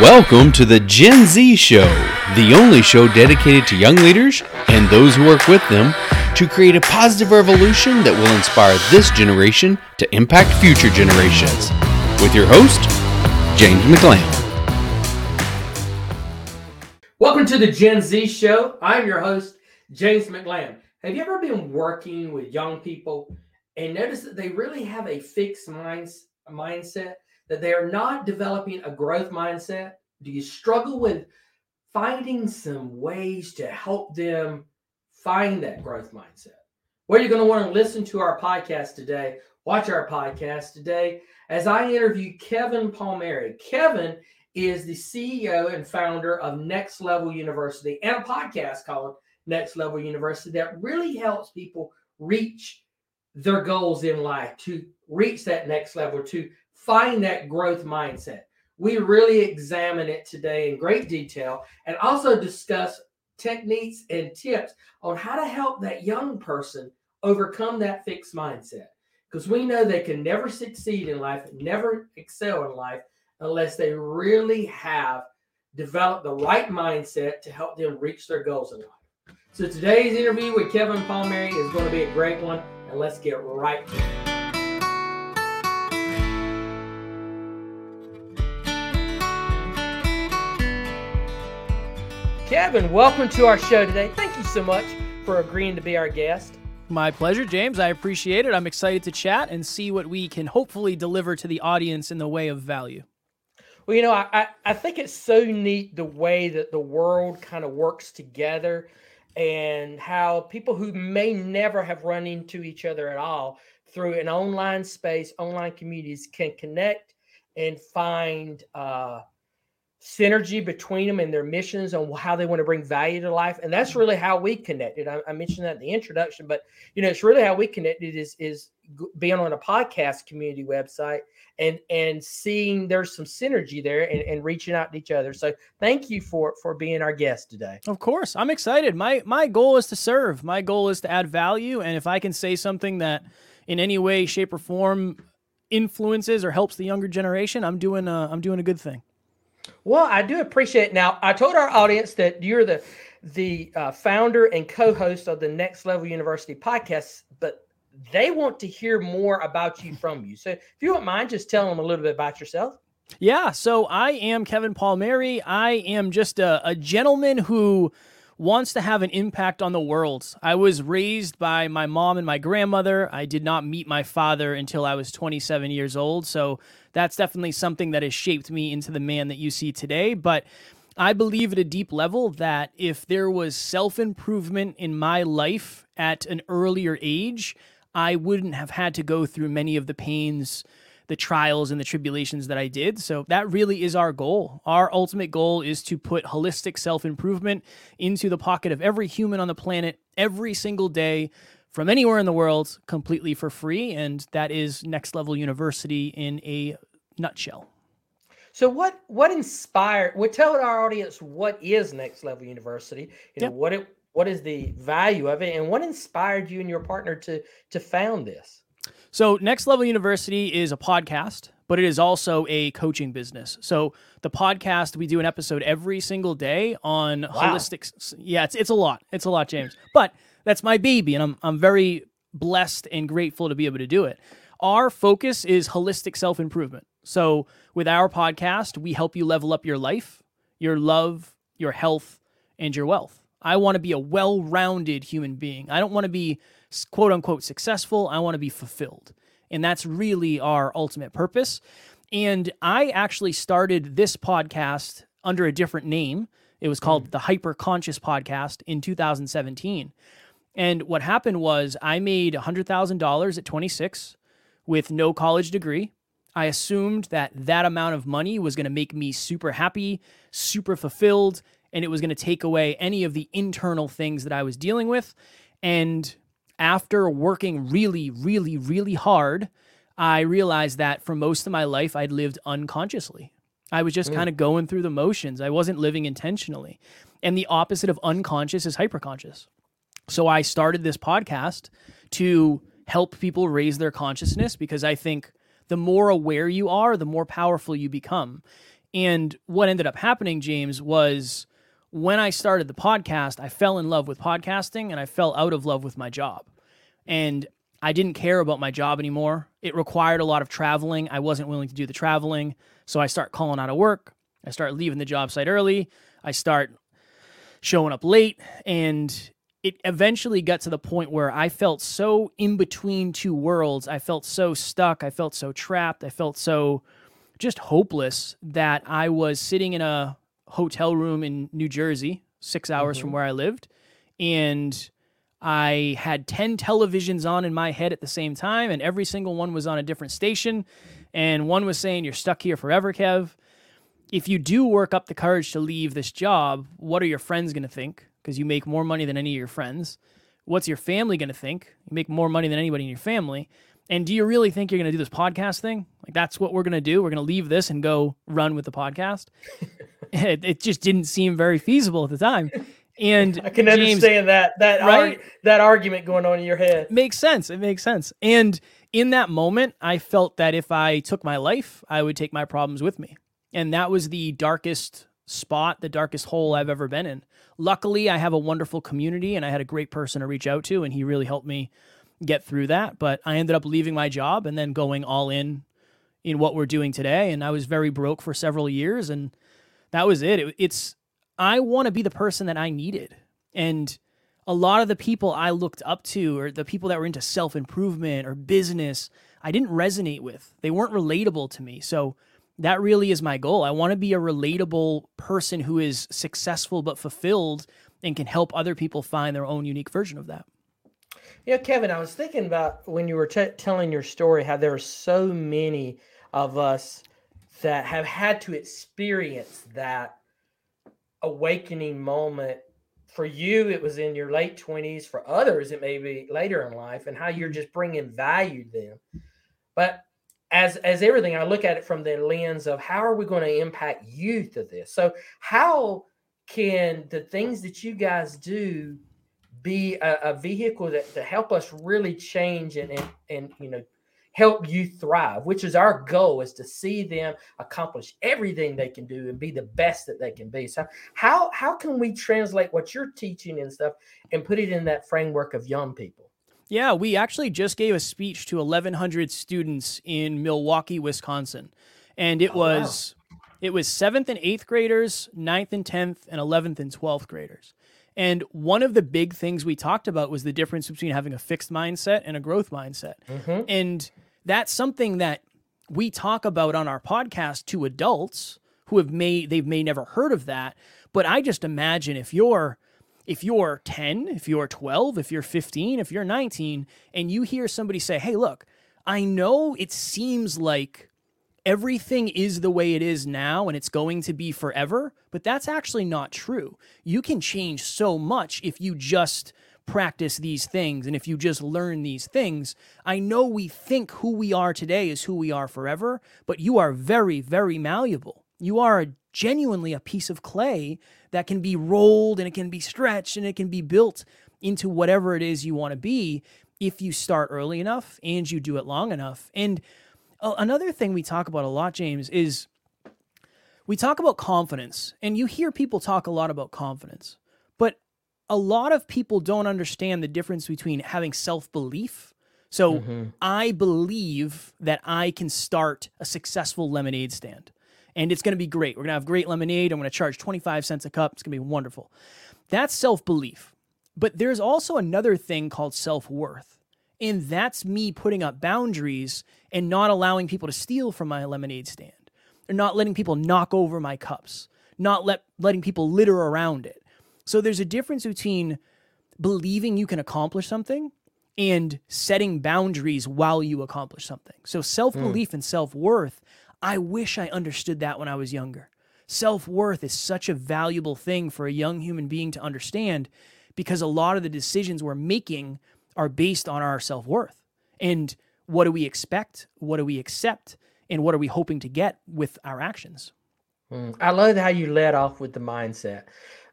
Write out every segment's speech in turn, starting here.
Welcome to the Gen Z Show, the only show dedicated to young leaders and those who work with them to create a positive revolution that will inspire this generation to impact future generations. With your host, James McLean. Welcome to the Gen Z Show. I'm your host, James McLean. Have you ever been working with young people and noticed that they really have a fixed minds, mindset? That they are not developing a growth mindset? Do you struggle with finding some ways to help them find that growth mindset? Well, you're going to want to listen to our podcast today, watch our podcast today as I interview Kevin Palmieri. Kevin is the CEO and founder of Next Level University and a podcast called Next Level University that really helps people reach their goals in life, to reach that next level, to find that growth mindset. We really examine it today in great detail and also discuss techniques and tips on how to help that young person overcome that fixed mindset. Because we know they can never succeed in life, never excel in life, unless they really have developed the right mindset to help them reach their goals in life. So today's interview with Kevin Palmieri is going to be a great one, and let's get right to it. Kevin, welcome to our show today. Thank you so much for agreeing to be our guest. My pleasure, James. I appreciate it. I'm excited to chat and see what we can hopefully deliver to the audience in the way of value. Well, you know, I, I think it's so neat the way that the world kind of works together and how people who may never have run into each other at all through an online space, online communities can connect and find uh, synergy between them and their missions on how they want to bring value to life and that's really how we connected. I, I, mentioned that in the introduction but you know it's really how we connected is is being on a podcast community website and and seeing there's some synergy there and, and reaching out to each other. So thank you for for being our guest today. Of course. I'm excited. My my goal is to serve. My goal is to add value and if i can say something that in any way shape or form influences or helps the younger generation i'm doing a, i'm doing a good thing well, I do appreciate it. Now, I told our audience that you're the the uh, founder and co-host of the Next Level University podcast, but they want to hear more about you from you. So, if you don't mind, just tell them a little bit about yourself. Yeah, so I am Kevin Palmieri. I am just a, a gentleman who wants to have an impact on the world. I was raised by my mom and my grandmother. I did not meet my father until I was 27 years old. So that's definitely something that has shaped me into the man that you see today. But I believe at a deep level that if there was self improvement in my life at an earlier age, I wouldn't have had to go through many of the pains the trials and the tribulations that I did. So that really is our goal. Our ultimate goal is to put holistic self improvement into the pocket of every human on the planet every single day from anywhere in the world completely for free. And that is Next Level University in a nutshell. So what what inspired? Well, tell our audience what is Next Level University. You know yep. what it what is the value of it, and what inspired you and your partner to to found this. So, Next Level University is a podcast, but it is also a coaching business. So, the podcast we do an episode every single day on wow. holistic. Yeah, it's it's a lot. It's a lot, James. But that's my baby, and I'm I'm very blessed and grateful to be able to do it. Our focus is holistic self improvement. So, with our podcast, we help you level up your life, your love, your health, and your wealth. I want to be a well rounded human being. I don't want to be quote unquote successful. I want to be fulfilled. And that's really our ultimate purpose. And I actually started this podcast under a different name. It was called mm. the Hyper Conscious Podcast in 2017. And what happened was I made $100,000 at 26 with no college degree. I assumed that that amount of money was going to make me super happy, super fulfilled, and it was going to take away any of the internal things that I was dealing with. And after working really, really, really hard, I realized that for most of my life, I'd lived unconsciously. I was just mm. kind of going through the motions. I wasn't living intentionally. And the opposite of unconscious is hyperconscious. So I started this podcast to help people raise their consciousness because I think the more aware you are, the more powerful you become. And what ended up happening, James, was when I started the podcast, I fell in love with podcasting and I fell out of love with my job. And I didn't care about my job anymore. It required a lot of traveling. I wasn't willing to do the traveling. So I start calling out of work. I start leaving the job site early. I start showing up late. And it eventually got to the point where I felt so in between two worlds. I felt so stuck. I felt so trapped. I felt so just hopeless that I was sitting in a hotel room in New Jersey, six hours mm-hmm. from where I lived. And I had 10 televisions on in my head at the same time, and every single one was on a different station. And one was saying, You're stuck here forever, Kev. If you do work up the courage to leave this job, what are your friends going to think? Because you make more money than any of your friends. What's your family going to think? You make more money than anybody in your family. And do you really think you're going to do this podcast thing? Like, that's what we're going to do? We're going to leave this and go run with the podcast? it, it just didn't seem very feasible at the time. And I can James, understand that that right? Ar- that argument going on in your head. Makes sense. It makes sense. And in that moment, I felt that if I took my life, I would take my problems with me. And that was the darkest spot, the darkest hole I've ever been in. Luckily, I have a wonderful community and I had a great person to reach out to and he really helped me get through that, but I ended up leaving my job and then going all in in what we're doing today and I was very broke for several years and that was it. it it's I want to be the person that I needed. And a lot of the people I looked up to, or the people that were into self improvement or business, I didn't resonate with. They weren't relatable to me. So that really is my goal. I want to be a relatable person who is successful but fulfilled and can help other people find their own unique version of that. Yeah, Kevin, I was thinking about when you were t- telling your story how there are so many of us that have had to experience that awakening moment for you it was in your late 20s for others it may be later in life and how you're mm-hmm. just bringing value to them but as as everything i look at it from the lens of how are we going to impact youth of this so how can the things that you guys do be a, a vehicle that to help us really change and, and and you know help you thrive, which is our goal is to see them accomplish everything they can do and be the best that they can be. So how how can we translate what you're teaching and stuff and put it in that framework of young people? Yeah, we actually just gave a speech to 1100 students in Milwaukee, Wisconsin. And it oh, was wow. it was 7th and 8th graders, 9th and 10th and 11th and 12th graders. And one of the big things we talked about was the difference between having a fixed mindset and a growth mindset. Mm-hmm. And that's something that we talk about on our podcast to adults who have may they've may never heard of that. But I just imagine if you're if you're 10, if you're 12, if you're 15, if you're 19, and you hear somebody say, Hey, look, I know it seems like everything is the way it is now and it's going to be forever, but that's actually not true. You can change so much if you just practice these things and if you just learn these things. I know we think who we are today is who we are forever, but you are very, very malleable. You are genuinely a piece of clay that can be rolled and it can be stretched and it can be built into whatever it is you want to be if you start early enough and you do it long enough. And another thing we talk about a lot, James, is we talk about confidence, and you hear people talk a lot about confidence, but a lot of people don't understand the difference between having self belief. So mm-hmm. I believe that I can start a successful lemonade stand and it's going to be great. We're going to have great lemonade. I'm going to charge 25 cents a cup. It's going to be wonderful. That's self belief. But there's also another thing called self worth. And that's me putting up boundaries and not allowing people to steal from my lemonade stand, or not letting people knock over my cups, not let, letting people litter around it. So there's a difference between believing you can accomplish something and setting boundaries while you accomplish something. So self belief mm. and self worth, I wish I understood that when I was younger. Self worth is such a valuable thing for a young human being to understand because a lot of the decisions we're making are based on our self worth. And what do we expect? What do we accept? And what are we hoping to get with our actions? Mm. I love how you led off with the mindset,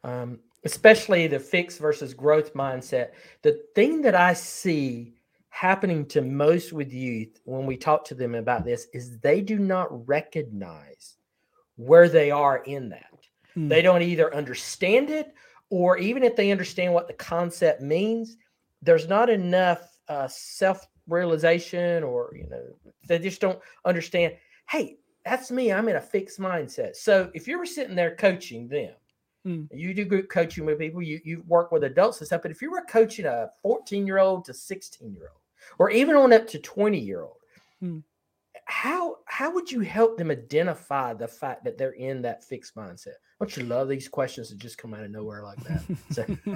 um, especially the fixed versus growth mindset. The thing that I see happening to most with youth when we talk to them about this is they do not recognize where they are in that. Mm. They don't either understand it or even if they understand what the concept means, there's not enough uh, self realization or, you know, they just don't understand. Hey, that's me. I'm in a fixed mindset. So if you were sitting there coaching them, Mm. you do group coaching with people, you, you work with adults and stuff. But if you were coaching a 14 year old to 16 year old, or even on up to 20 year old, Mm. how how would you help them identify the fact that they're in that fixed mindset? Don't you love these questions that just come out of nowhere like that? So,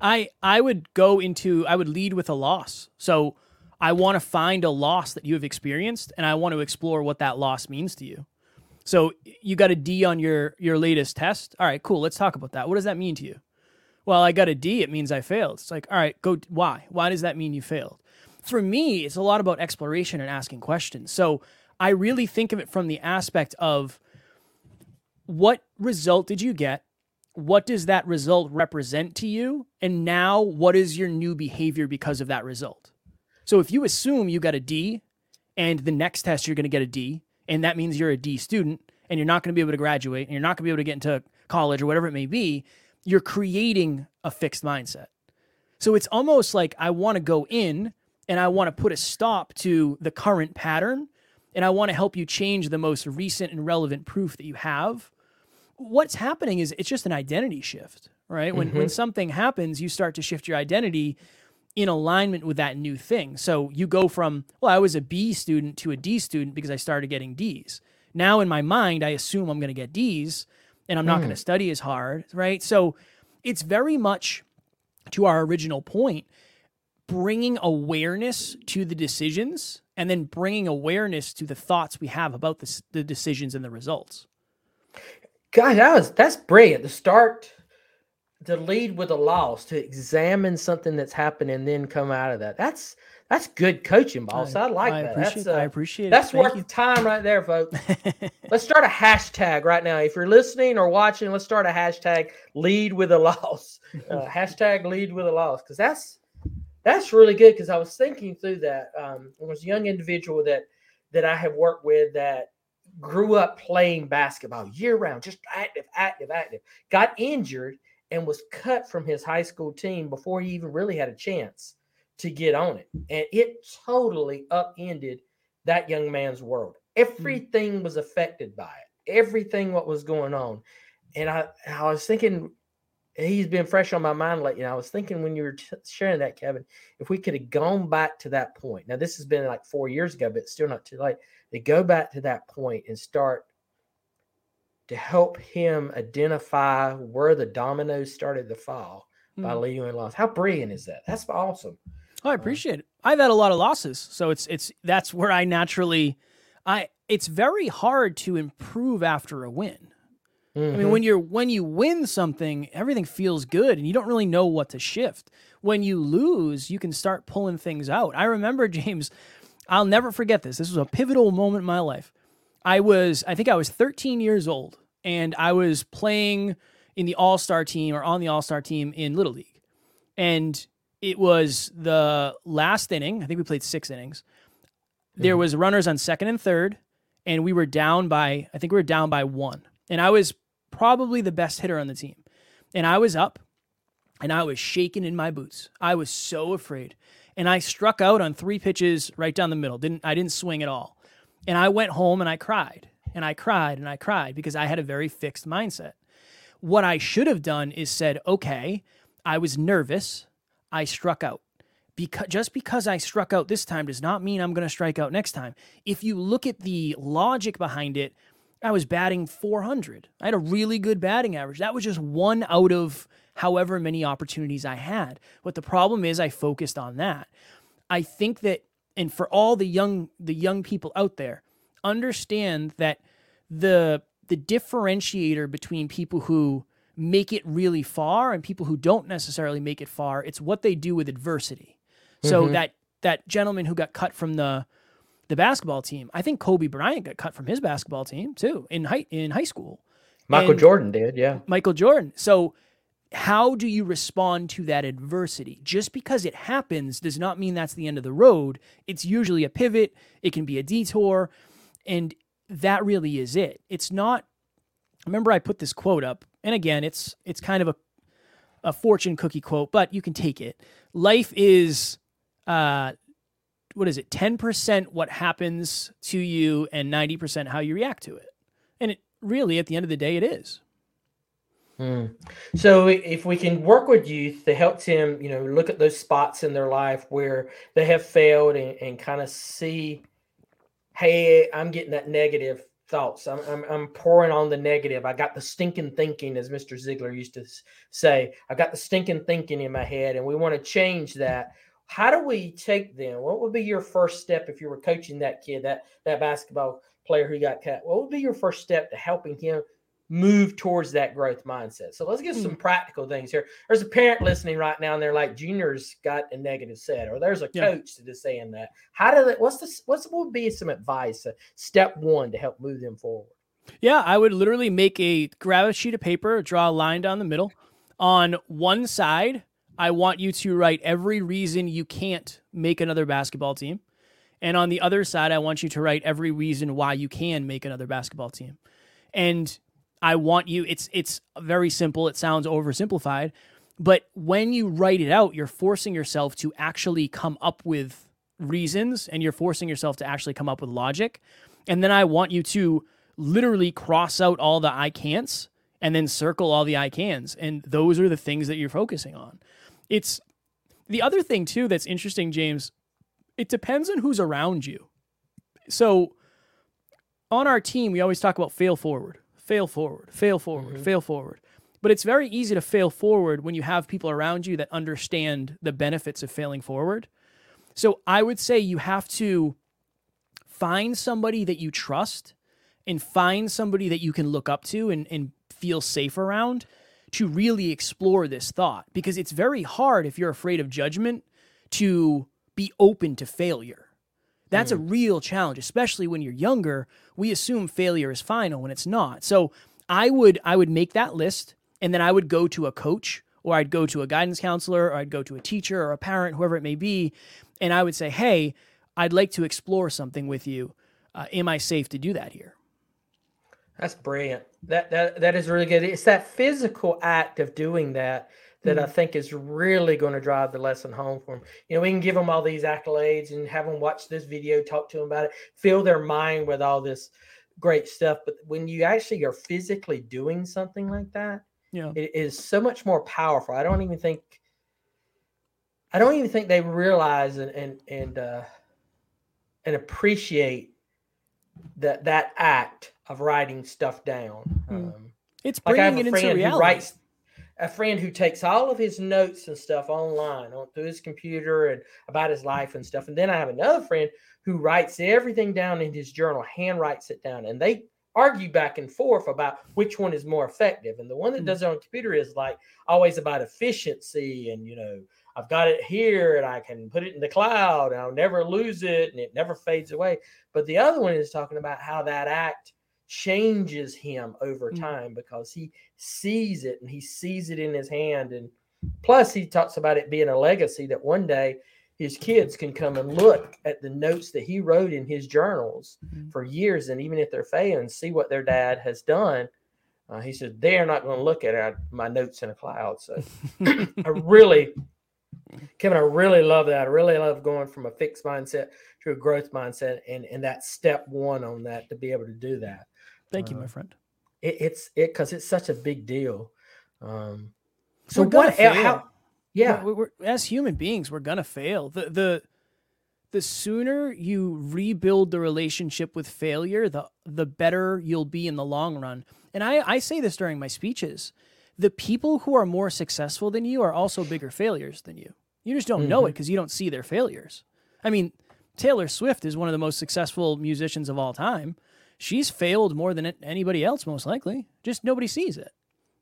I I would go into I would lead with a loss. So I want to find a loss that you have experienced and I want to explore what that loss means to you. So you got a D on your your latest test. All right, cool. Let's talk about that. What does that mean to you? Well, I got a D. It means I failed. It's like, all right, go. Why? Why does that mean you failed? For me, it's a lot about exploration and asking questions. So I really think of it from the aspect of what result did you get? What does that result represent to you? And now, what is your new behavior because of that result? So if you assume you got a D and the next test you're going to get a D, and that means you're a D student and you're not going to be able to graduate and you're not going to be able to get into college or whatever it may be, you're creating a fixed mindset. So it's almost like I want to go in and I want to put a stop to the current pattern and I want to help you change the most recent and relevant proof that you have. What's happening is it's just an identity shift, right? When when mm-hmm. something happens, you start to shift your identity in alignment with that new thing. So you go from, well, I was a B student to a D student because I started getting D's. Now in my mind, I assume I'm going to get D's and I'm not going to mm. study as hard, right? So it's very much to our original point, bringing awareness to the decisions and then bringing awareness to the thoughts we have about the, the decisions and the results. God, that was that's brilliant. To start to lead with a loss, to examine something that's happened and then come out of that. That's that's good coaching, boss. I, like I that. Appreciate, that's I uh, appreciate that's it. Thank worth you. time right there, folks. let's start a hashtag right now. If you're listening or watching, let's start a hashtag lead with a loss. Uh, hashtag lead with a loss. Because that's that's really good. Because I was thinking through that. Um, there was a young individual that that I have worked with that grew up playing basketball year round, just active, active, active. Got injured and was cut from his high school team before he even really had a chance to get on it. And it totally upended that young man's world. Everything was affected by it. Everything what was going on. And I I was thinking he's been fresh on my mind lately. And I was thinking when you were t- sharing that, Kevin, if we could have gone back to that point. Now this has been like four years ago, but it's still not too late. To go back to that point and start to help him identify where the dominoes started to fall by Mm. leading and loss. How brilliant is that? That's awesome. Oh, I appreciate it. I've had a lot of losses, so it's it's that's where I naturally, I it's very hard to improve after a win. I Mm-hmm. mean, when you're when you win something, everything feels good, and you don't really know what to shift. When you lose, you can start pulling things out. I remember James. I'll never forget this. This was a pivotal moment in my life. I was, I think I was 13 years old, and I was playing in the All Star team or on the All Star team in Little League, and it was the last inning. I think we played six innings. There was runners on second and third, and we were down by I think we were down by one, and I was probably the best hitter on the team, and I was up, and I was shaking in my boots. I was so afraid, and I struck out on three pitches right down the middle. Didn't I didn't swing at all, and I went home and I cried and I cried and I cried because I had a very fixed mindset. What I should have done is said, okay, I was nervous. I struck out. Because just because I struck out this time does not mean I'm going to strike out next time. If you look at the logic behind it, I was batting 400. I had a really good batting average. That was just one out of however many opportunities I had. But the problem is I focused on that. I think that and for all the young the young people out there, understand that the the differentiator between people who make it really far and people who don't necessarily make it far, it's what they do with adversity. So mm-hmm. that that gentleman who got cut from the the basketball team, I think Kobe Bryant got cut from his basketball team too in high in high school. Michael And- Jordan did, yeah. Michael Jordan. So, how do you respond to that adversity? Just because it happens does not mean that's the end of the road. It's usually a pivot, it can be a detour, and that really is it. It's not remember I put this quote up, and again, it's it's kind of a a fortune cookie quote, but you can take it. Life is uh what is it? 10% what happens to you and 90% how you react to it. And it really at the end of the day it is. Hmm. So if we can work with youth to help them, you know, look at those spots in their life where they have failed and, and kind of see, hey, I'm getting that negative thoughts. I'm, I'm, I'm pouring on the negative. I got the stinking thinking, as Mr. Ziglar used to say. I got the stinking thinking in my head, and we want to change that. How do we take them? What would be your first step if you were coaching that kid, that that basketball player who got cut? What would be your first step to helping him move towards that growth mindset. So let's get some hmm. practical things here. There's a parent listening right now, and they're like, "Junior's got a negative set," or there's a coach yeah. that is saying that. How do that? What's the what's what would be some advice? Uh, step one to help move them forward. Yeah, I would literally make a grab a sheet of paper, draw a line down the middle. On one side, I want you to write every reason you can't make another basketball team. And on the other side, I want you to write every reason why you can make another basketball team. And I want you it's it's very simple, it sounds oversimplified, but when you write it out, you're forcing yourself to actually come up with reasons and you're forcing yourself to actually come up with logic. And then I want you to literally cross out all the I can'ts and then circle all the I cans. And those are the things that you're focusing on. It's the other thing, too, that's interesting, James. It depends on who's around you. So on our team, we always talk about fail forward fail forward, fail forward, mm-hmm. fail forward. But it's very easy to fail forward when you have people around you that understand the benefits of failing forward. So I would say you have to find somebody that you trust and find somebody that you can look up to and, and feel safe around to really explore this thought because it's very hard if you're afraid of judgment to be open to failure. That's mm. a real challenge, especially when you're younger. We assume failure is final when it's not. So I would I would make that list and then I would go to a coach or I'd go to a guidance counselor or I'd go to a teacher or a parent, whoever it may be, and I would say, "Hey, I'd like to explore something with you. Uh, am I safe to do that here?" That's brilliant. That that that is really good. It's that physical act of doing that that. I think is really going to drive the lesson home for them. You know, we can give them all these accolades and have them watch this video, talk to them about it, fill their mind with all this great stuff. But when you actually are physically doing something like that, yeah, it is so much more powerful. I don't even think, I don't even think they realize and and and uh, and appreciate that that act of writing stuff down. Mm. Um, it's bringing like it into reality. writes, a friend who takes all of his notes and stuff online on through his computer and about his life and stuff. And then I have another friend who writes everything down in his journal, hand writes it down, and they argue back and forth about which one is more effective. And the one that hmm. does it on computer is like always about efficiency and you know, I've got it here and I can put it in the cloud and I'll never lose it and it never fades away. But the other one is talking about how that act changes him over mm. time because he sees it and he sees it in his hand and plus he talks about it being a legacy that one day his kids can come and look at the notes that he wrote in his journals mm-hmm. for years and even if they're failing see what their dad has done uh, he said they're not going to look at my notes in a cloud so i really kevin i really love that i really love going from a fixed mindset to a growth mindset and and that step one on that to be able to do that Thank you, my uh, friend. It, it's it because it's such a big deal. Um, so what? How, yeah, we're, we're, as human beings, we're gonna fail. The the the sooner you rebuild the relationship with failure, the the better you'll be in the long run. And I, I say this during my speeches. The people who are more successful than you are also bigger failures than you. You just don't mm-hmm. know it because you don't see their failures. I mean, Taylor Swift is one of the most successful musicians of all time she's failed more than anybody else, most likely. Just nobody sees it.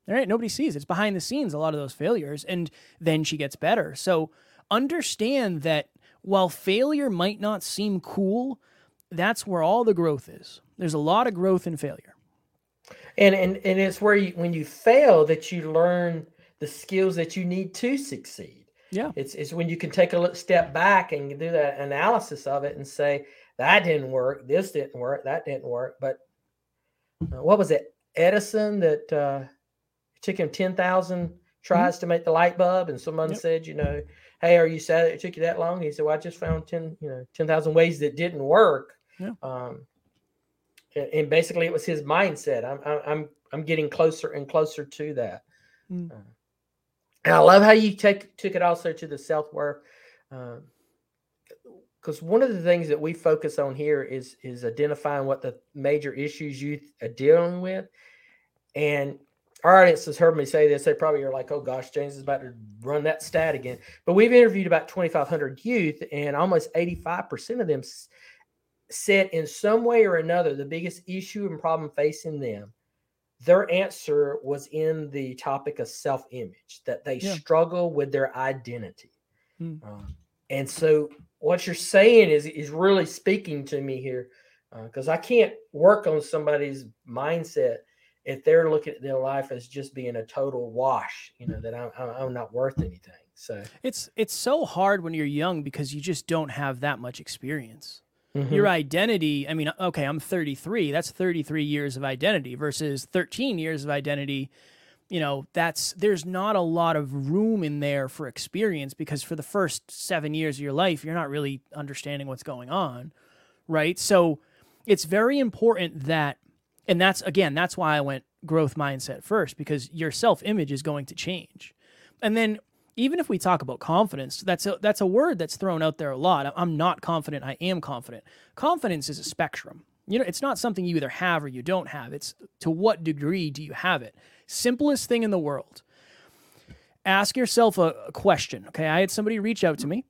All right, nobody sees it. It's behind the scenes, a lot of those failures, and then she gets better. So understand that while failure might not seem cool, that's where all the growth is. There's a lot of growth in failure. And and, and it's where you, when you fail that you learn the skills that you need to succeed. Yeah. It's, it's when you can take a step back and do that analysis of it and say, that didn't work. This didn't work. That didn't work. But uh, what was it? Edison that uh, took him ten thousand tries mm-hmm. to make the light bulb, and someone yep. said, you know, hey, are you sad it took you that long? He said, well, I just found ten, you know, ten thousand ways that didn't work. Yeah. Um, and basically, it was his mindset. I'm, I'm, I'm getting closer and closer to that. Mm. Uh, and I love how you take took it also to the self worth. Um, because one of the things that we focus on here is is identifying what the major issues youth are dealing with and our audience has heard me say this they probably are like oh gosh james is about to run that stat again but we've interviewed about 2500 youth and almost 85% of them said in some way or another the biggest issue and problem facing them their answer was in the topic of self-image that they yeah. struggle with their identity mm. um, and so what you're saying is is really speaking to me here because uh, I can't work on somebody's mindset if they're looking at their life as just being a total wash. You know that I'm I'm not worth anything. So it's it's so hard when you're young because you just don't have that much experience. Mm-hmm. Your identity, I mean, okay, I'm 33. That's 33 years of identity versus 13 years of identity you know that's there's not a lot of room in there for experience because for the first seven years of your life you're not really understanding what's going on right so it's very important that and that's again that's why i went growth mindset first because your self-image is going to change and then even if we talk about confidence that's a that's a word that's thrown out there a lot i'm not confident i am confident confidence is a spectrum you know it's not something you either have or you don't have it's to what degree do you have it Simplest thing in the world. Ask yourself a, a question. Okay. I had somebody reach out to me,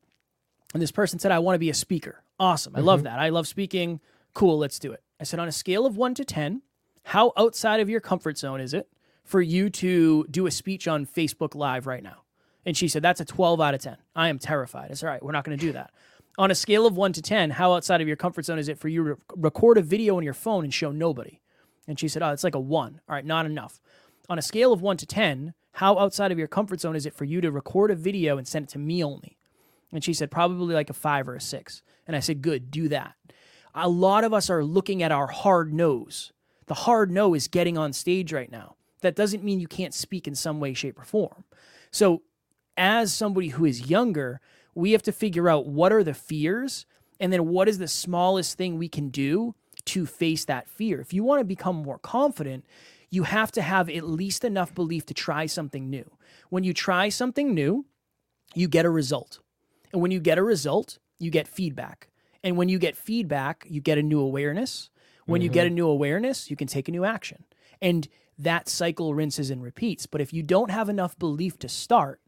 and this person said, I want to be a speaker. Awesome. I mm-hmm. love that. I love speaking. Cool. Let's do it. I said, on a scale of one to 10, how outside of your comfort zone is it for you to do a speech on Facebook Live right now? And she said, That's a 12 out of 10. I am terrified. It's all right. We're not going to do that. On a scale of one to 10, how outside of your comfort zone is it for you to record a video on your phone and show nobody? And she said, Oh, it's like a one. All right, not enough on a scale of one to 10, how outside of your comfort zone is it for you to record a video and send it to me only? And she said, probably like a five or a six. And I said, good, do that. A lot of us are looking at our hard nose. The hard no is getting on stage right now. That doesn't mean you can't speak in some way, shape, or form. So, as somebody who is younger, we have to figure out what are the fears and then what is the smallest thing we can do to face that fear. If you want to become more confident, you have to have at least enough belief to try something new. When you try something new, you get a result. And when you get a result, you get feedback. And when you get feedback, you get a new awareness. When mm-hmm. you get a mm-hmm. new awareness, you can take a new action. And that cycle rinses and repeats. But if you don't have enough belief to start,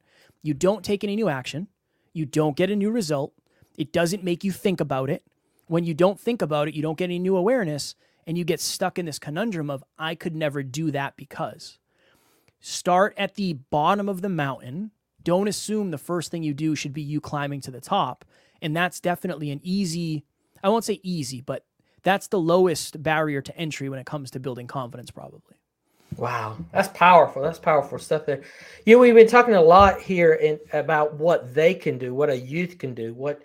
you don't take any new action, you don't get a new result, it doesn't make you think about it. When you don't think about it, you don't get any new awareness, and you get stuck in this conundrum of I could never do that because. Start at the bottom of the mountain. Don't assume the first thing you do should be you climbing to the top. And that's definitely an easy, I won't say easy, but that's the lowest barrier to entry when it comes to building confidence, probably. Wow, that's powerful. That's powerful stuff there. You know, we've been talking a lot here in about what they can do, what a youth can do, what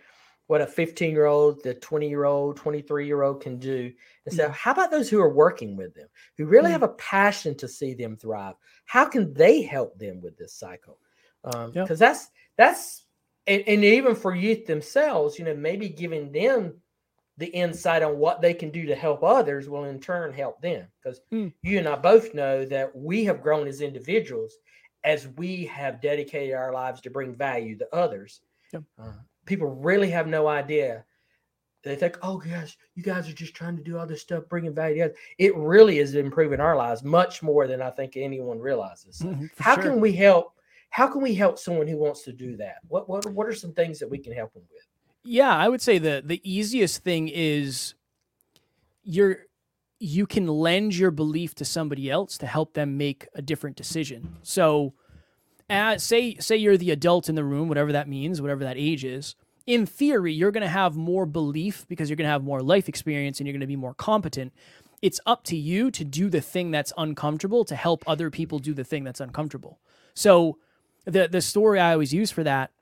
what a 15 year old, the 20 year old, 23 year old can do. And so, mm. how about those who are working with them, who really mm. have a passion to see them thrive? How can they help them with this cycle? Because um, yep. that's that's and, and, even for youth themselves, you know, maybe giving them the insight on what they can do to help others will in turn help them. Because mm. you and I both know that we have grown as individuals as we have dedicated our lives to bring value to others. Yep. Uh, people really have no idea. They think, oh gosh, you guys are just trying to do all this stuff, bringing value. It really is improving our lives much more than I think anyone realizes. Mm-hmm, how sure. can we help? How can we help someone who wants to do that? What what what are some things that we can help them with? Yeah, I would say the the easiest thing is you're you can lend your belief to somebody else to help them make a different decision. So as, say say you're the adult in the room, whatever that means, whatever that age is. In theory, you're going to have more belief because you're going to have more life experience and you're going to be more competent. It's up to you to do the thing that's uncomfortable to help other people do the thing that's uncomfortable. So the the story I always use for that,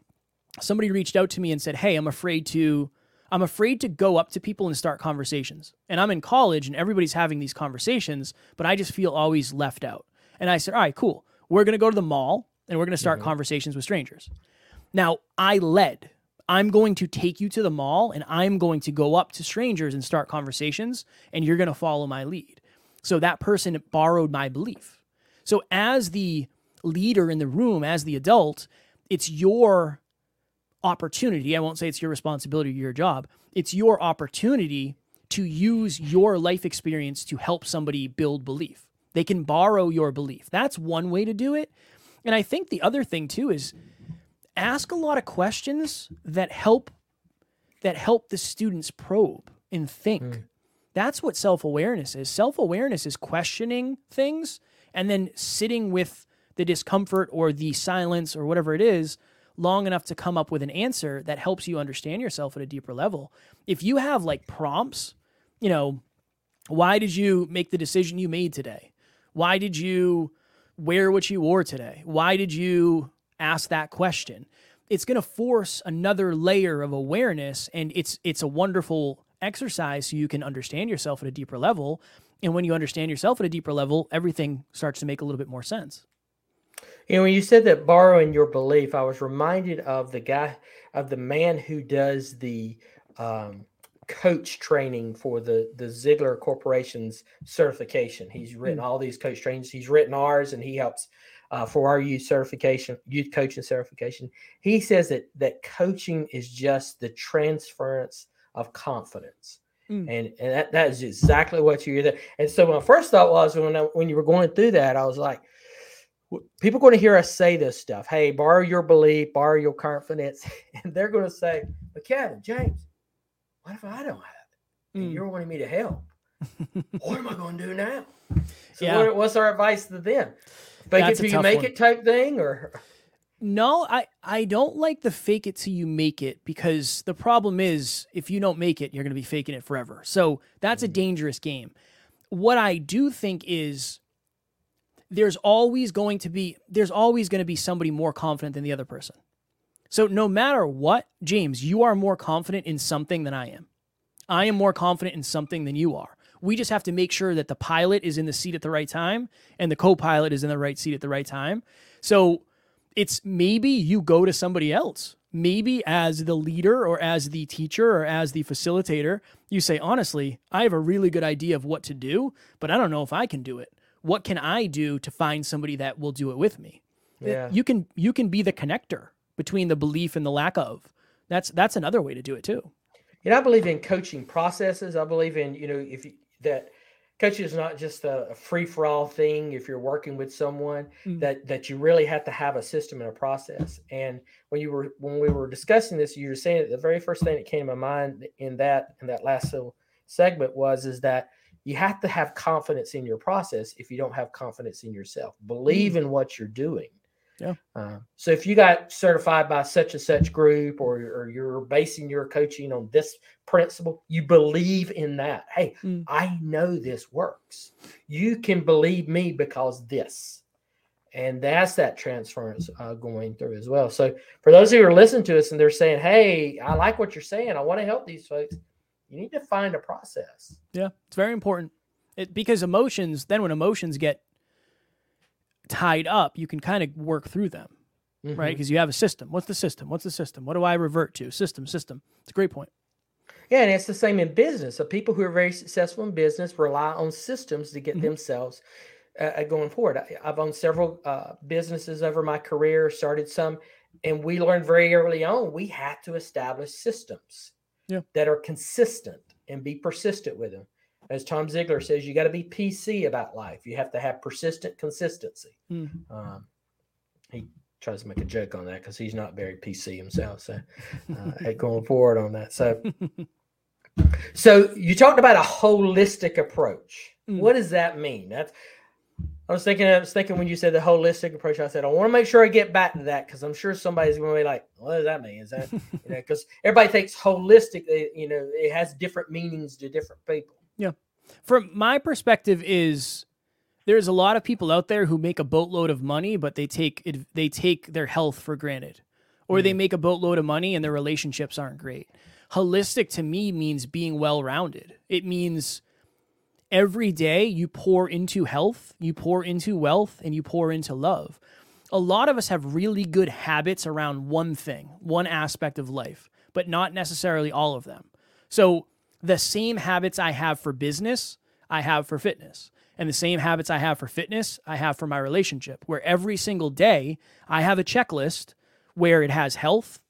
somebody reached out to me and said, "Hey, I'm afraid to I'm afraid to go up to people and start conversations. And I'm in college and everybody's having these conversations, but I just feel always left out. And I said, all right, cool. We're going to go to the mall and we're going to start mm-hmm. conversations with strangers. Now, I led. I'm going to take you to the mall and I'm going to go up to strangers and start conversations, and you're going to follow my lead. So that person borrowed my belief. So, as the leader in the room, as the adult, it's your opportunity. I won't say it's your responsibility or your job. It's your opportunity to use your life experience to help somebody build belief. They can borrow your belief. That's one way to do it. And I think the other thing too is ask a lot of questions that help that help the students probe and think. Mm. That's what self-awareness is. Self-awareness is questioning things and then sitting with the discomfort or the silence or whatever it is long enough to come up with an answer that helps you understand yourself at a deeper level. If you have like prompts, you know, why did you make the decision you made today? Why did you wear what you wore today? Why did you ask that question? It's going to force another layer of awareness and it's it's a wonderful exercise so you can understand yourself at a deeper level. And when you understand yourself at a deeper level, everything starts to make a little bit more sense. You know, when you said that borrowing your belief, I was reminded of the guy, of the man who does the um, coach training for the the Ziglar Corporation's certification. He's written mm-hmm. all these coach trainings. He's written ours, and he helps uh, for our youth certification, youth coaching certification. He says that that coaching is just the transference of confidence. Mm. And, and that, that is exactly what you're there. And so my first thought was when I, when you were going through that, I was like, people are going to hear us say this stuff. Hey, borrow your belief, borrow your confidence, and they're going to say, "But Kevin, James, what if I don't have it? And mm. you're wanting me to help. what am I going to do now?" So, yeah. what, what's our advice to them? Fake That's it till you make one. it type thing, or no, I I don't like the fake it till you make it because the problem is if you don't make it, you're going to be faking it forever. So that's a dangerous game. What I do think is there's always going to be there's always going to be somebody more confident than the other person. So no matter what, James, you are more confident in something than I am. I am more confident in something than you are. We just have to make sure that the pilot is in the seat at the right time and the co-pilot is in the right seat at the right time. So it's maybe you go to somebody else. Maybe as the leader or as the teacher or as the facilitator, you say, honestly, I have a really good idea of what to do, but I don't know if I can do it what can I do to find somebody that will do it with me? Yeah. You can you can be the connector between the belief and the lack of. That's that's another way to do it too. And I believe in coaching processes. I believe in, you know, if you, that coaching is not just a, free for all thing. If you're working with someone, mm. that that you really have to have a system and a process. And when you were when we were discussing this, you were saying that the very first thing that came to my mind in that in that last little segment was is that you have to have confidence in your process if you don't have confidence in yourself. Believe mm. in what you're doing. Yeah. Uh, so if you got certified by such and such group or, or you're basing your coaching on this principle, you believe in that. Hey, mm. I know this works. You can believe me because this. And that's that transference uh, going through as well. So for those who are listening to us and they're saying, hey, I like what you're saying, I want to help these folks you need to find a process. Yeah, it's very important. It, because emotions, then when emotions get tied up, you can kind of work through them, mm-hmm. right? Because you have a system. What's the system? What's the system? What do I revert to? System, system. It's a great point. Yeah, and it's the same in business. So people who are very successful in business rely on systems to get mm-hmm. themselves uh, uh going forward. I, have owned several uh, businesses over my career, started some, and we learned very early on we had to establish systems yeah. that are consistent and be persistent with them. As Tom Ziglar says, you got to be PC about life. You have to have persistent consistency. Mm-hmm. Um, he tries to make a joke on that because he's not very PC himself. So, uh, going forward on that. So, so you talked about a holistic approach. Mm-hmm. What does that mean? That's I was thinking, I was thinking when you said the holistic approach, I said, I want to make sure I get back to that because I'm sure somebody's going to be like, what does that mean? Is that, you know, because everybody thinks holistic, you know, it has different meanings to different people. Yeah. From my perspective is there's a lot of people out there who make a boatload of money, but they take it, they take their health for granted or mm. they make a boatload of money and their relationships aren't great. holistic to me means being well rounded. It means every day you pour into health, you pour into wealth, and you pour into love. A lot of us have really good habits around one thing, one aspect of life, but not necessarily all of them. So, the same habits I have for business, I have for fitness. And the same habits I have for fitness, I have for my relationship, where every single day I have a checklist where it has health,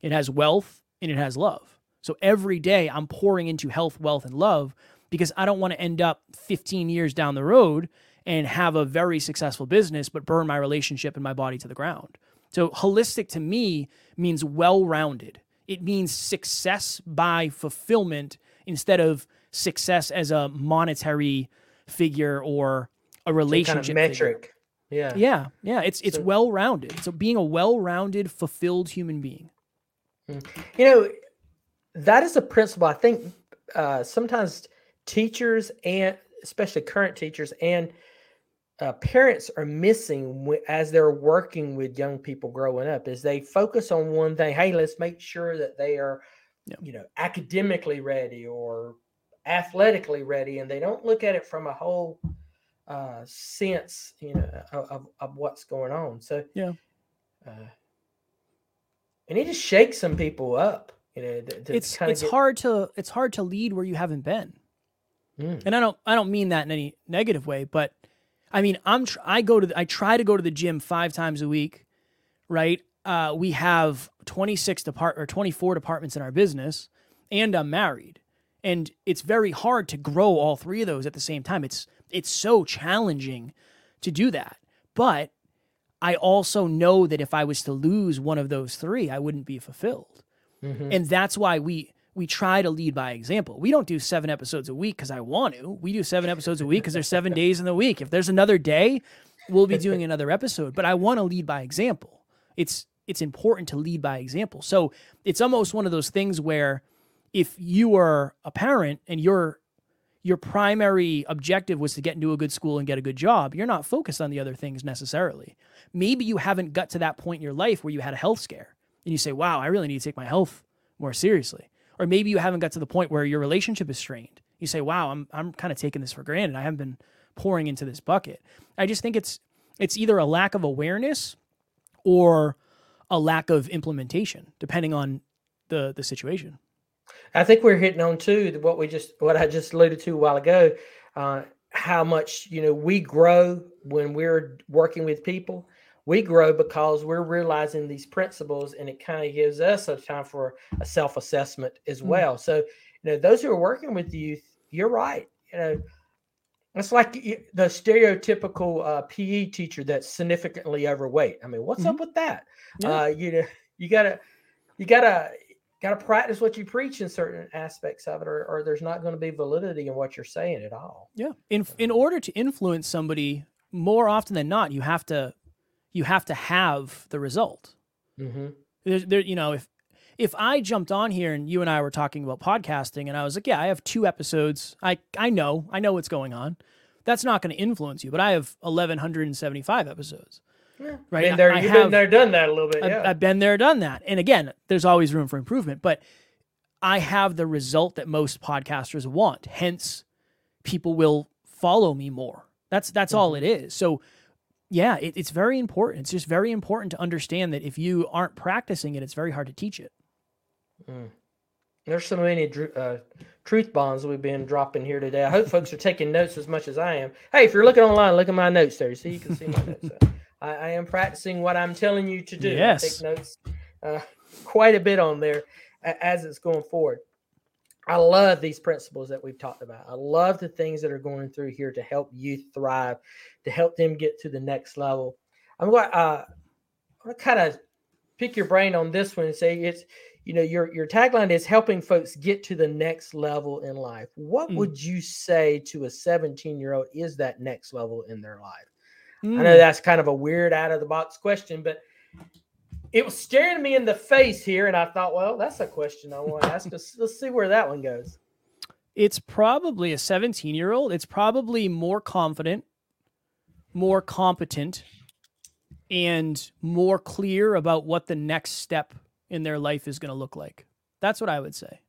it has wealth, and it has love. So every day I'm pouring into health, wealth, and love because I don't want to end up 15 years down the road and have a very successful business, but burn my relationship and my body to the ground. So, holistic to me means well rounded. It means success by fulfillment instead of success as a monetary figure or a relationship kind of metric. Figure. Yeah. Yeah. Yeah. It's it's so, well rounded. So being a well rounded, fulfilled human being. Hmm. You know, that is a principle I think uh, sometimes teachers and especially current teachers and uh, parents are missing w- as they're working with young people growing up is they focus on one thing hey let's make sure that they are yeah. you know academically ready or athletically ready and they don't look at it from a whole uh, sense you know of, of what's going on. So yeah. uh, and it just shakes some people up you know to, to it's it's get... hard to it's hard to lead where you haven't been mm. and i don't i don't mean that in any negative way but i mean i'm tr- i go to the, i try to go to the gym five times a week right? Uh, we have 26 depart or 24 departments in our business and i'm married. And it's very hard to grow all three of those at the same time. It's it's so challenging to do that. But i also know that if i was to lose one of those three i wouldn't be fulfilled. Mm-hmm. and that's why we we try to lead by example. We don't do seven episodes a week because i want to. We do seven episodes a week because there's seven days in the week. If there's another day we'll be doing another episode but i want to lead by example. It's it's important to lead by example. So it's almost one of those things where if you are a parent and your your primary objective was to get into a good school and get a good job, you're not focused on the other things necessarily. Maybe you haven't got to that point in your life where you had a health scare and you say, "Wow, I really need to take my health more seriously." Or maybe you haven't got to the point where your relationship is strained. You say, "Wow, I'm I'm kind of taking this for granted. I haven't been pouring into this bucket." I just think it's it's either a lack of awareness or a lack of implementation, depending on the the situation. I think we're hitting on too what we just what I just alluded to a while ago. Uh, how much you know we grow when we're working with people. We grow because we're realizing these principles, and it kind of gives us a time for a self assessment as mm-hmm. well. So, you know, those who are working with youth, you're right. You know, it's like the stereotypical uh, PE teacher that's significantly overweight. I mean, what's mm-hmm. up with that? Yeah. Uh, you know, you gotta, you gotta, got to practice what you preach in certain aspects of it, or, or there's not going to be validity in what you're saying at all. Yeah. In in order to influence somebody, more often than not, you have to you have to have the result. Mm-hmm. There's, there, you know, if if I jumped on here and you and I were talking about podcasting, and I was like, yeah, I have two episodes. I I know I know what's going on. That's not going to influence you, but I have 1175 episodes. Yeah. Right. Been there, I, you've have, been there, done that a little bit. Yeah. I've, I've been there, done that. And again, there's always room for improvement, but I have the result that most podcasters want. Hence, people will follow me more. That's that's mm-hmm. all it is. So, yeah, it, it's very important. It's just very important to understand that if you aren't practicing it, it's very hard to teach it. Mm. There's so many uh, truth bombs we've been dropping here today. I hope folks are taking notes as much as I am. Hey, if you're looking online, look at my notes there. See, you can see my notes. I, I, am practicing what I'm telling you to do. Yes. I take notes uh, quite a bit on there as it's going forward. I love these principles that we've talked about. I love the things that are going through here to help you thrive, to help them get to the next level. I'm going uh, to kind of pick your brain on this one and say it's you know your your tagline is helping folks get to the next level in life. What mm. would you say to a 17 year old is that next level in their life? Mm. I know that's kind of a weird out of the box question, but it was staring me in the face here, and I thought, well, that's a question I want to ask. let's, let's see where that one goes. It's probably a 17 year old. It's probably more confident, more competent, and more clear about what the next step in their life is going to look like. That's what I would say.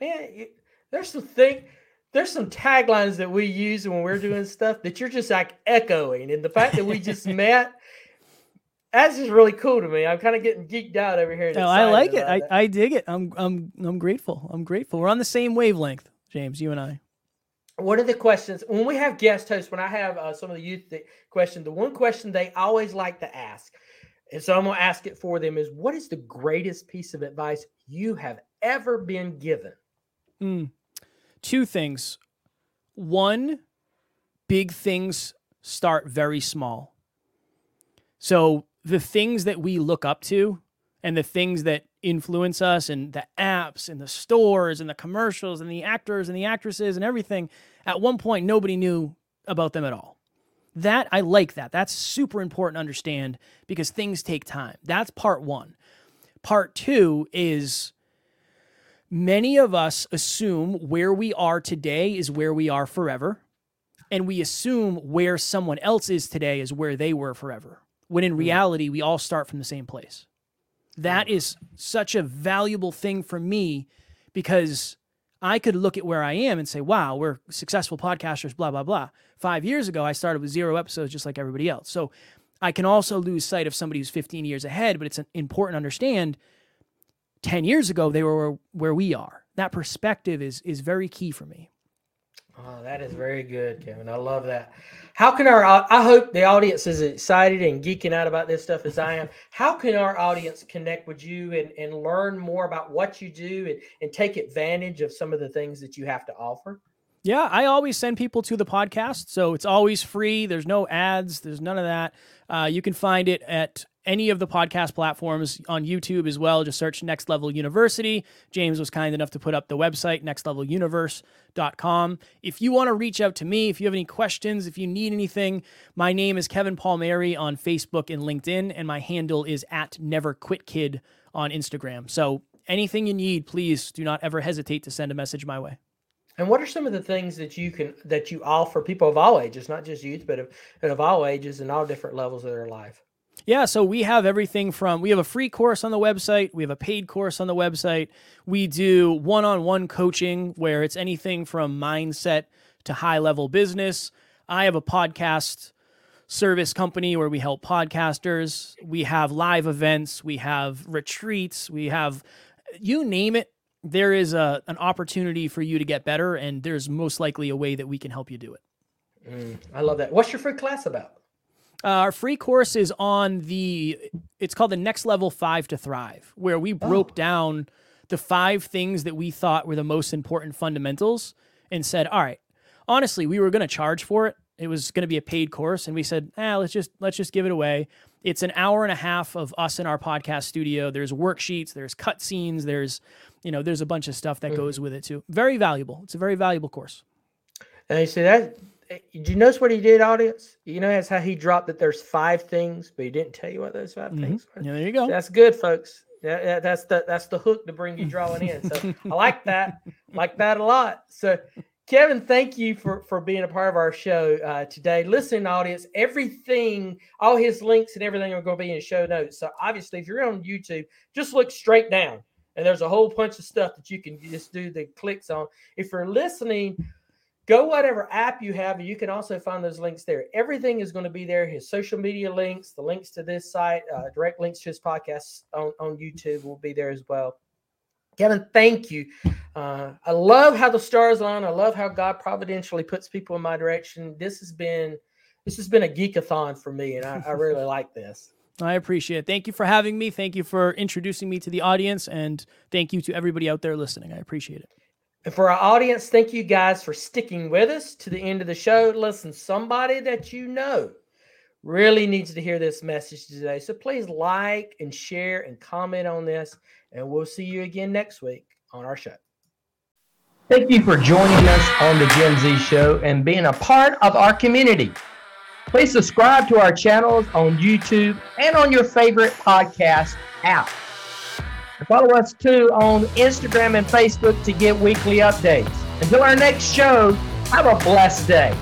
Man, there's some thing there's some taglines that we use when we're doing stuff that you're just like echoing. And the fact that we just met, that's just really cool to me. I'm kind of getting geeked out over here. No, I like it. I, I dig it. I'm I'm I'm grateful. I'm grateful. We're on the same wavelength, James. You and I. What are the questions when we have guest hosts? When I have uh, some of the youth that question, the one question they always like to ask, and so I'm gonna ask it for them is, what is the greatest piece of advice you have ever been given? Mm two things. One, big things start very small. So the things that we look up to and the things that influence us and the apps and the stores and the commercials and the actors and the actresses and everything, at one point nobody knew about them at all. That I like that. That's super important to understand because things take time. That's part 1. Part 2 is Many of us assume where we are today is where we are forever. And we assume where someone else is today is where they were forever. When in hmm. reality, we all start from the same place. That hmm. such a valuable thing for me because I could look at where I am and say, wow, we're successful podcasters, blah, blah, blah. Five years ago, I started with zero episodes just like everybody else. So I can also lose sight of somebody who's 15 years ahead, but it's important to understand 10 years ago they were where we are that perspective is is very key for me oh that is very good kevin i love that how can our i hope the audience is excited and geeking out about this stuff as i am how can our audience connect with you and, and learn more about what you do and, and take advantage of some of the things that you have to offer yeah, I always send people to the podcast. So it's always free. There's no ads, there's none of that. Uh, you can find it at any of the podcast platforms on YouTube as well. Just search Next Level University. James was kind enough to put up the website, nextleveluniverse.com. If you want to reach out to me, if you have any questions, if you need anything, my name is Kevin Palmieri on Facebook and LinkedIn, and my handle is at Never Quit Kid on Instagram. So anything you need, please do not ever hesitate to send a message my way. And what are some of the things that you can that you offer people of all ages, not just youth, but of, of all ages and all different levels of their life? Yeah, so we have everything from we have a free course on the website, we have a paid course on the website. We do one-on-one coaching where it's anything from mindset to high-level business. I have a podcast service company where we help podcasters. We have live events, we have retreats, we have you name it, there is a an opportunity for you to get better and there's most likely a way that we can help you do it. Mm, I love that. What's your free class about? Uh, our free course is on the it's called the next level 5 to thrive where we broke oh. down the five things that we thought were the most important fundamentals and said all right honestly we were going to charge for it. It was going to be a paid course. And we said ah, let's just let's just give it away. It's an hour and a half of us in our podcast studio. There's worksheets there's cut scenes there's you know there's a bunch of stuff that mm-hmm. goes with it too. Very valuable. It's a very valuable course. And you say that did you notice what he did, audience? You know, that's how he dropped that there's five things, but he didn't tell you what those 5 mm-hmm. things were. Yeah, there you go. That's good, folks. Yeah, that's the that's the hook to bring you drawing in. So I like that, like that a lot. So, Kevin, thank you for for being a part of our show uh, today. Listen, audience, everything, all his links and everything are going to be in show notes. So obviously, if you're on YouTube, just look straight down, and there's a whole bunch of stuff that you can just do the clicks on. If you're listening go whatever app you have you can also find those links there everything is going to be there his social media links the links to this site uh, direct links to his podcast on, on youtube will be there as well kevin thank you uh, i love how the stars on i love how god providentially puts people in my direction this has been this has been a geekathon for me and i, I really like this I appreciate it. Thank you for having me. Thank you for introducing me to the audience. And thank you to everybody out there listening. I appreciate it. And for our audience, thank you guys for sticking with us to the end of the show. Listen, somebody that you know really needs to hear this message today. So please like and share and comment on this. And we'll see you again next week on our show. Thank you for joining us on the Gen Z show and being a part of our community. Please subscribe to our channels on YouTube and on your favorite podcast app. Follow us too on Instagram and Facebook to get weekly updates. Until our next show, have a blessed day.